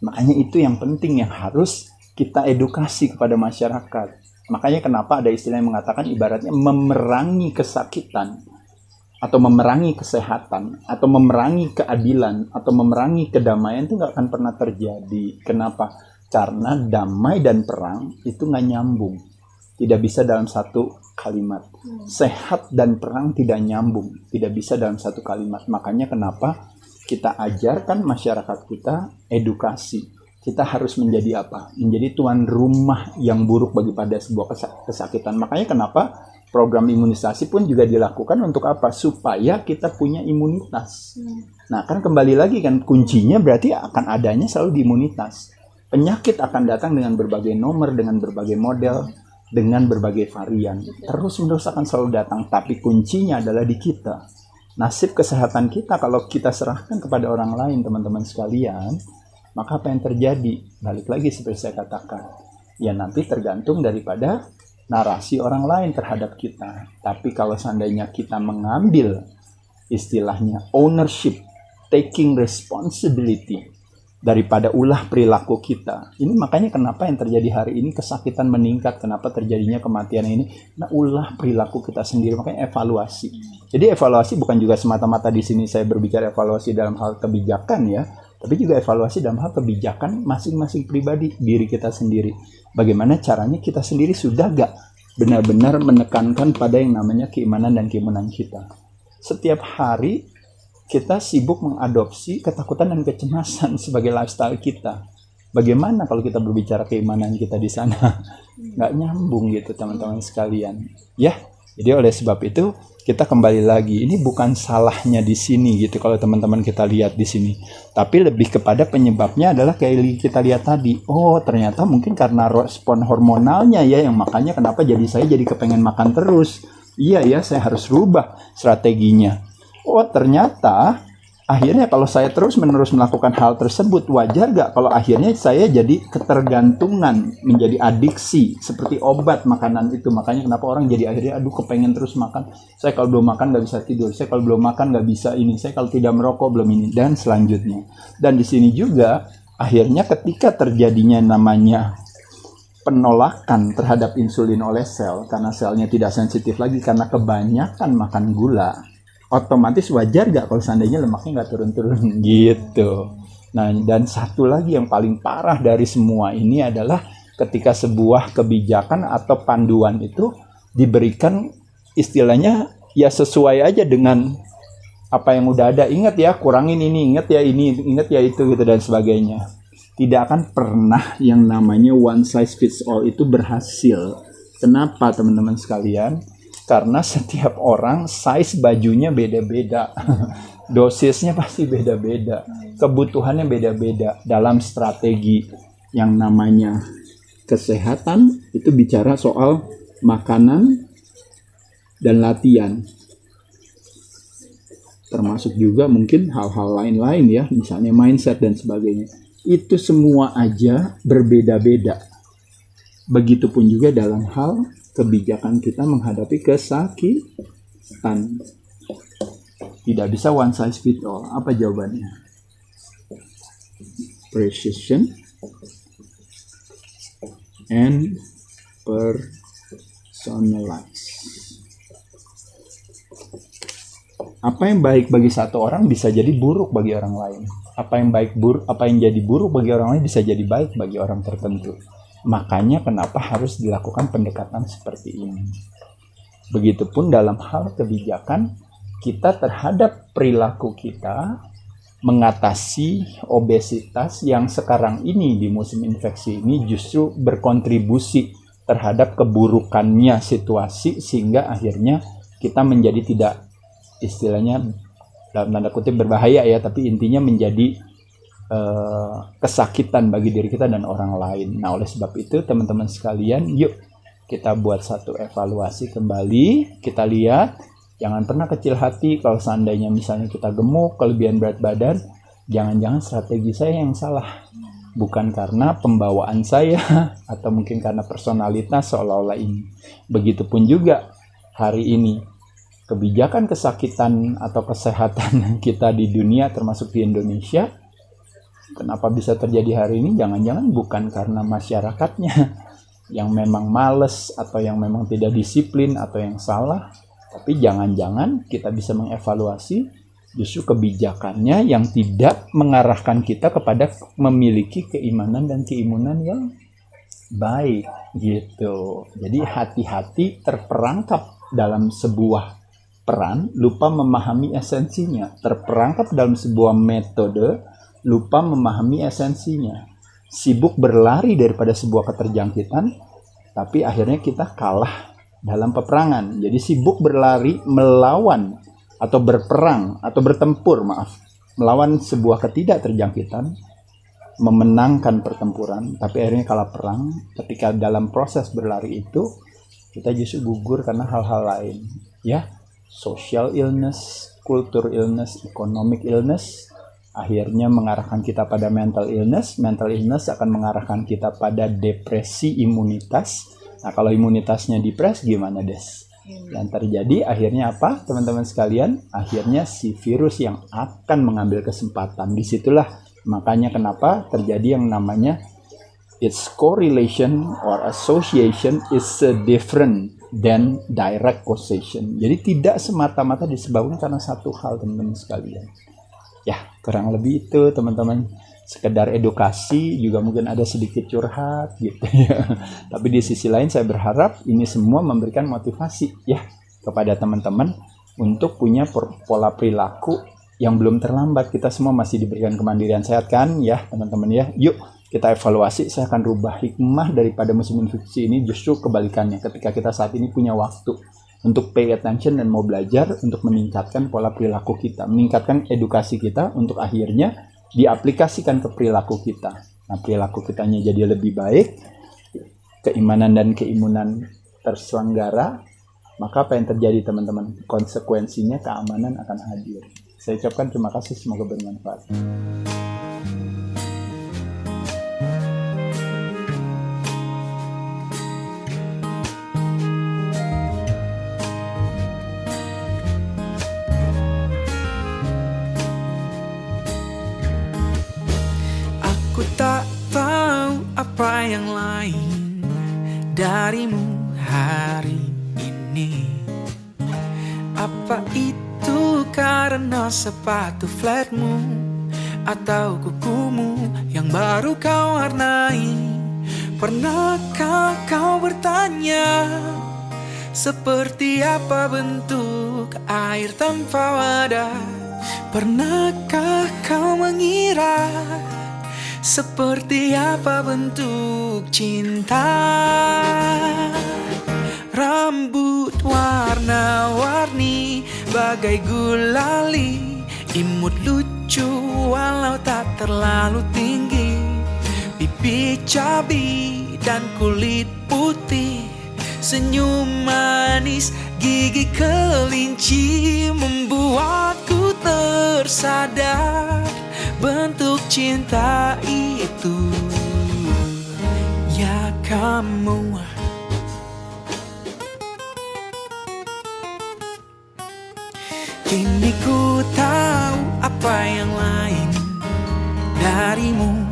makanya itu yang penting yang harus kita edukasi kepada masyarakat makanya kenapa ada istilah yang mengatakan ibaratnya memerangi kesakitan atau memerangi kesehatan atau memerangi keadilan atau memerangi kedamaian itu nggak akan pernah terjadi. Kenapa? Karena damai dan perang itu nggak nyambung, tidak bisa dalam satu kalimat. Sehat dan perang tidak nyambung, tidak bisa dalam satu kalimat. Makanya kenapa kita ajarkan masyarakat kita edukasi. Kita harus menjadi apa? Menjadi tuan rumah yang buruk bagi pada sebuah kesakitan. Makanya kenapa program imunisasi pun juga dilakukan untuk apa? Supaya kita punya imunitas. Hmm. Nah, kan kembali lagi kan kuncinya berarti akan adanya selalu di imunitas. Penyakit akan datang dengan berbagai nomor, dengan berbagai model, dengan berbagai varian. Terus menerus akan selalu datang, tapi kuncinya adalah di kita. Nasib kesehatan kita kalau kita serahkan kepada orang lain, teman-teman sekalian, maka apa yang terjadi? Balik lagi seperti saya katakan. Ya nanti tergantung daripada narasi orang lain terhadap kita. Tapi kalau seandainya kita mengambil istilahnya ownership, taking responsibility daripada ulah perilaku kita. Ini makanya kenapa yang terjadi hari ini kesakitan meningkat, kenapa terjadinya kematian ini. Nah, ulah perilaku kita sendiri, makanya evaluasi. Jadi evaluasi bukan juga semata-mata di sini saya berbicara evaluasi dalam hal kebijakan ya, tapi juga evaluasi dalam hal kebijakan masing-masing pribadi diri kita sendiri bagaimana caranya kita sendiri sudah gak benar-benar menekankan pada yang namanya keimanan dan keimanan kita. Setiap hari kita sibuk mengadopsi ketakutan dan kecemasan sebagai lifestyle kita. Bagaimana kalau kita berbicara keimanan kita di sana? Nggak nyambung gitu teman-teman sekalian. Ya, jadi oleh sebab itu kita kembali lagi ini bukan salahnya di sini gitu kalau teman-teman kita lihat di sini tapi lebih kepada penyebabnya adalah kayak kita lihat tadi oh ternyata mungkin karena respon hormonalnya ya yang makanya kenapa jadi saya jadi kepengen makan terus iya ya saya harus rubah strateginya oh ternyata akhirnya kalau saya terus menerus melakukan hal tersebut wajar gak kalau akhirnya saya jadi ketergantungan menjadi adiksi seperti obat makanan itu. Makanya kenapa orang jadi akhirnya aduh kepengen terus makan. Saya kalau belum makan nggak bisa tidur. Saya kalau belum makan nggak bisa ini. Saya kalau tidak merokok belum ini. Dan selanjutnya. Dan di sini juga akhirnya ketika terjadinya namanya penolakan terhadap insulin oleh sel karena selnya tidak sensitif lagi karena kebanyakan makan gula otomatis wajar gak kalau seandainya lemaknya nggak turun-turun gitu. Nah, dan satu lagi yang paling parah dari semua ini adalah ketika sebuah kebijakan atau panduan itu diberikan istilahnya ya sesuai aja dengan apa yang udah ada. Ingat ya, kurangin ini, ingat ya ini, ingat ya itu gitu dan sebagainya. Tidak akan pernah yang namanya one size fits all itu berhasil. Kenapa teman-teman sekalian? Karena setiap orang size bajunya beda-beda. Dosisnya pasti beda-beda. Kebutuhannya beda-beda dalam strategi yang namanya kesehatan itu bicara soal makanan dan latihan. Termasuk juga mungkin hal-hal lain-lain ya, misalnya mindset dan sebagainya. Itu semua aja berbeda-beda. Begitupun juga dalam hal kebijakan kita menghadapi kesakitan. Tidak bisa one size fit all. Apa jawabannya? Precision and personalize. Apa yang baik bagi satu orang bisa jadi buruk bagi orang lain. Apa yang baik buruk, apa yang jadi buruk bagi orang lain bisa jadi baik bagi orang tertentu. Makanya kenapa harus dilakukan pendekatan seperti ini. Begitupun dalam hal kebijakan kita terhadap perilaku kita mengatasi obesitas yang sekarang ini di musim infeksi ini justru berkontribusi terhadap keburukannya situasi sehingga akhirnya kita menjadi tidak istilahnya dalam tanda kutip berbahaya ya tapi intinya menjadi Eh, kesakitan bagi diri kita dan orang lain. Nah, oleh sebab itu teman-teman sekalian, yuk kita buat satu evaluasi kembali, kita lihat jangan pernah kecil hati kalau seandainya misalnya kita gemuk, kelebihan berat badan, jangan-jangan strategi saya yang salah. bukan karena pembawaan saya atau mungkin karena personalitas seolah-olah ini. Begitupun juga hari ini kebijakan kesakitan atau kesehatan kita di dunia termasuk di Indonesia kenapa bisa terjadi hari ini jangan-jangan bukan karena masyarakatnya yang memang males atau yang memang tidak disiplin atau yang salah tapi jangan-jangan kita bisa mengevaluasi justru kebijakannya yang tidak mengarahkan kita kepada memiliki keimanan dan keimunan yang baik gitu. Jadi hati-hati terperangkap dalam sebuah peran, lupa memahami esensinya. Terperangkap dalam sebuah metode, lupa memahami esensinya. Sibuk berlari daripada sebuah keterjangkitan, tapi akhirnya kita kalah dalam peperangan. Jadi sibuk berlari melawan atau berperang atau bertempur, maaf, melawan sebuah ketidakterjangkitan, memenangkan pertempuran, tapi akhirnya kalah perang. Ketika dalam proses berlari itu, kita justru gugur karena hal-hal lain, ya, social illness, culture illness, economic illness, akhirnya mengarahkan kita pada mental illness. Mental illness akan mengarahkan kita pada depresi imunitas. Nah, kalau imunitasnya depres gimana, Des? Yang terjadi akhirnya apa, teman-teman sekalian? Akhirnya si virus yang akan mengambil kesempatan. Di situlah makanya kenapa terjadi yang namanya its correlation or association is different than direct causation. Jadi tidak semata-mata disebabkan karena satu hal teman-teman sekalian. Ya, kurang lebih itu teman-teman sekedar edukasi juga mungkin ada sedikit curhat gitu ya. Tapi di sisi lain saya berharap ini semua memberikan motivasi ya kepada teman-teman untuk punya pola perilaku yang belum terlambat. Kita semua masih diberikan kemandirian sehat kan ya teman-teman ya. Yuk kita evaluasi saya akan rubah hikmah daripada musim infeksi ini justru kebalikannya ketika kita saat ini punya waktu untuk pay attention dan mau belajar untuk meningkatkan pola perilaku kita, meningkatkan edukasi kita untuk akhirnya diaplikasikan ke perilaku kita. Nah, perilaku kitanya jadi lebih baik, keimanan dan keimunan terselenggara, maka apa yang terjadi teman-teman? Konsekuensinya keamanan akan hadir. Saya ucapkan terima kasih, semoga bermanfaat. Apa yang lain darimu hari ini? Apa itu karena sepatu flatmu Atau kukumu yang baru kau warnai? Pernahkah kau bertanya Seperti apa bentuk air tanpa wadah? Pernahkah kau mengira seperti apa bentuk cinta? Rambut warna-warni Bagai gulali Imut lucu walau tak terlalu tinggi. Pipi cabi dan kulit putih. Senyum manis gigi kelinci Membuatku tersadar bentuk cinta itu ya kamu. Kini ku tahu apa yang lain darimu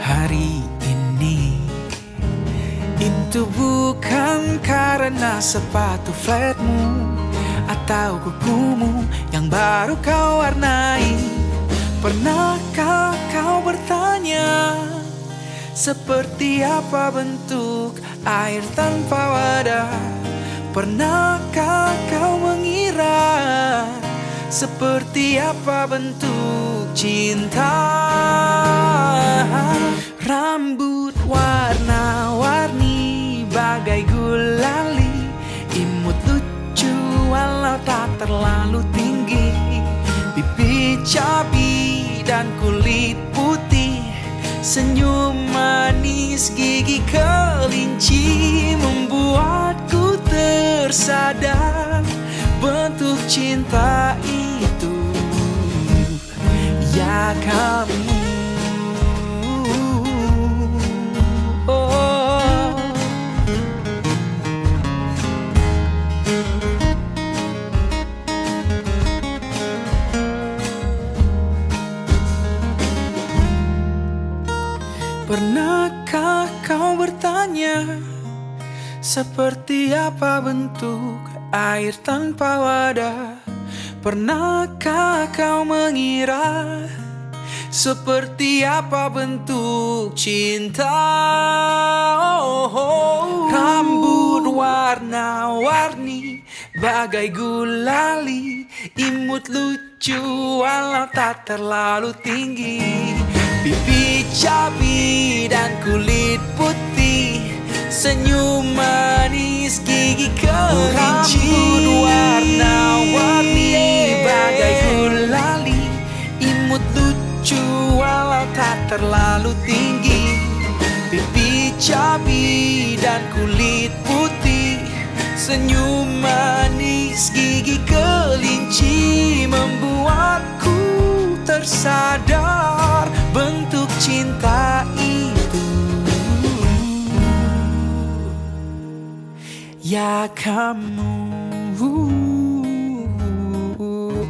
hari ini. Itu bukan karena sepatu flatmu Atau kukumu yang baru kau warnai Pernahkah kau bertanya Seperti apa bentuk air tanpa wadah? Pernahkah kau mengira Seperti apa bentuk cinta? Rambut warna-warni bagai gulali Imut lucu walau tak terlalu tinggi cabi dan kulit putih Senyum manis gigi kelinci Membuatku tersadar Bentuk cinta itu. Ya kamu Seperti apa bentuk air tanpa wadah? Pernahkah kau mengira Seperti apa bentuk cinta? Oh, oh. Rambut warna-warni Bagai gulali Imut lucu walau tak terlalu tinggi. Pipi cabi dan kulit putih Senyum manis gigi kelinci Rambut warna-warni bagai gulali. Imut lucu walau tak terlalu tinggi. Pipi cabi dan kulit putih. Senyum manis gigi kelinci Membuatku tersadar. Bentuk cinta Ya kamu.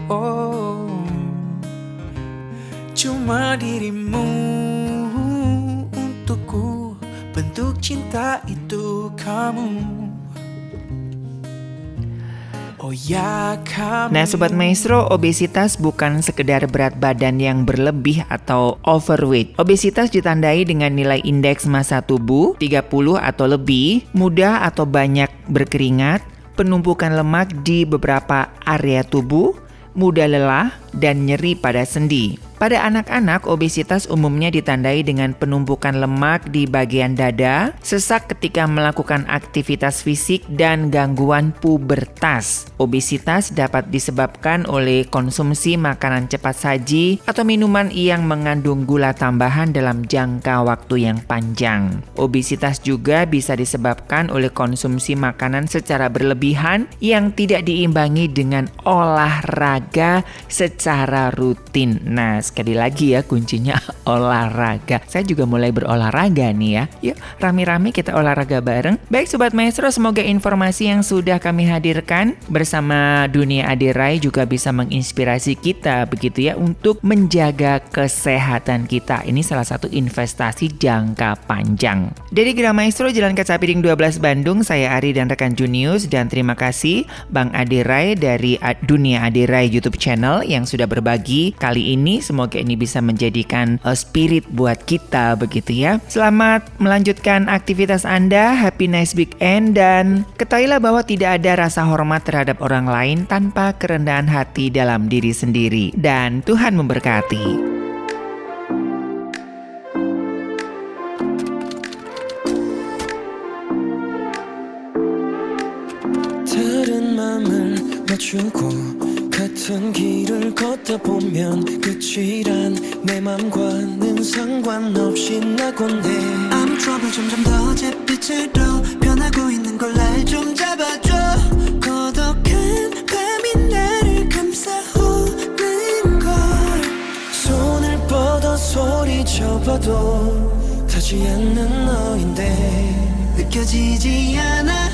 Oh, Cuma dirimu untukku. Bentuk cinta itu kamu. kamu Nah Sobat Maestro, obesitas bukan sekedar berat badan yang berlebih atau overweight. Obesitas ditandai dengan nilai indeks massa tubuh 30 atau lebih, mudah atau banyak berkeringat, penumpukan lemak di beberapa area tubuh, mudah lelah, dan nyeri pada sendi. Pada anak-anak, obesitas umumnya ditandai dengan penumpukan lemak di bagian dada, sesak ketika melakukan aktivitas fisik, dan gangguan pubertas. Obesitas dapat disebabkan oleh konsumsi makanan cepat saji atau minuman yang mengandung gula tambahan dalam jangka waktu yang panjang. Obesitas juga bisa disebabkan oleh konsumsi makanan secara berlebihan yang tidak diimbangi dengan olahraga secara rutin. Nah, sekali lagi ya kuncinya olahraga. Saya juga mulai berolahraga nih ya. Yuk rame-rame kita olahraga bareng. Baik Sobat Maestro, semoga informasi yang sudah kami hadirkan bersama Dunia Adirai juga bisa menginspirasi kita begitu ya untuk menjaga kesehatan kita. Ini salah satu investasi jangka panjang. Dari Gira Maestro Jalan Kaca Piring 12 Bandung, saya Ari dan rekan Junius dan terima kasih Bang Adirai dari Dunia Adirai YouTube channel yang sudah berbagi kali ini. Semoga ini bisa menjadikan uh, spirit buat kita begitu ya. Selamat melanjutkan aktivitas Anda. Happy nice weekend dan ketahuilah bahwa tidak ada rasa hormat terhadap orang lain tanpa kerendahan hati dalam diri sendiri. Dan Tuhan memberkati. 다른 맘을 맞추고 같은 길을 걷다 보면 끝이란 내 맘과는 상관없이 나곤 해. I'm trouble 점점 더 잿빛으로 변하고 있는 걸 날 좀 잡아줘. 고독한 밤이 나를 감싸오는 걸. 손을 뻗어 소리쳐봐도 타지 않는 너인데 느껴지지 않아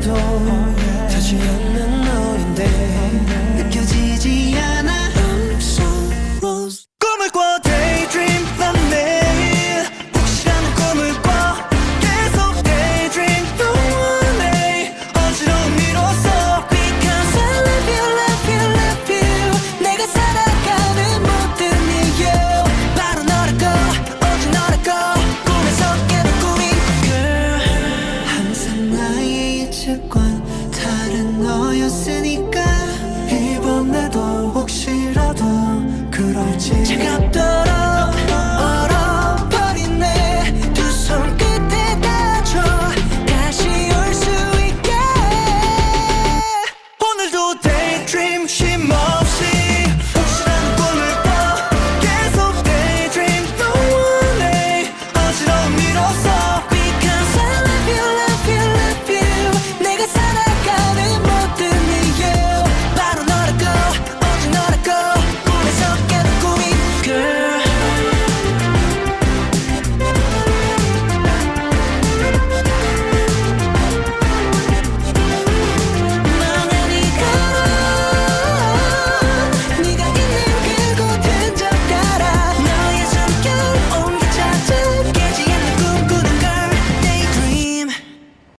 头。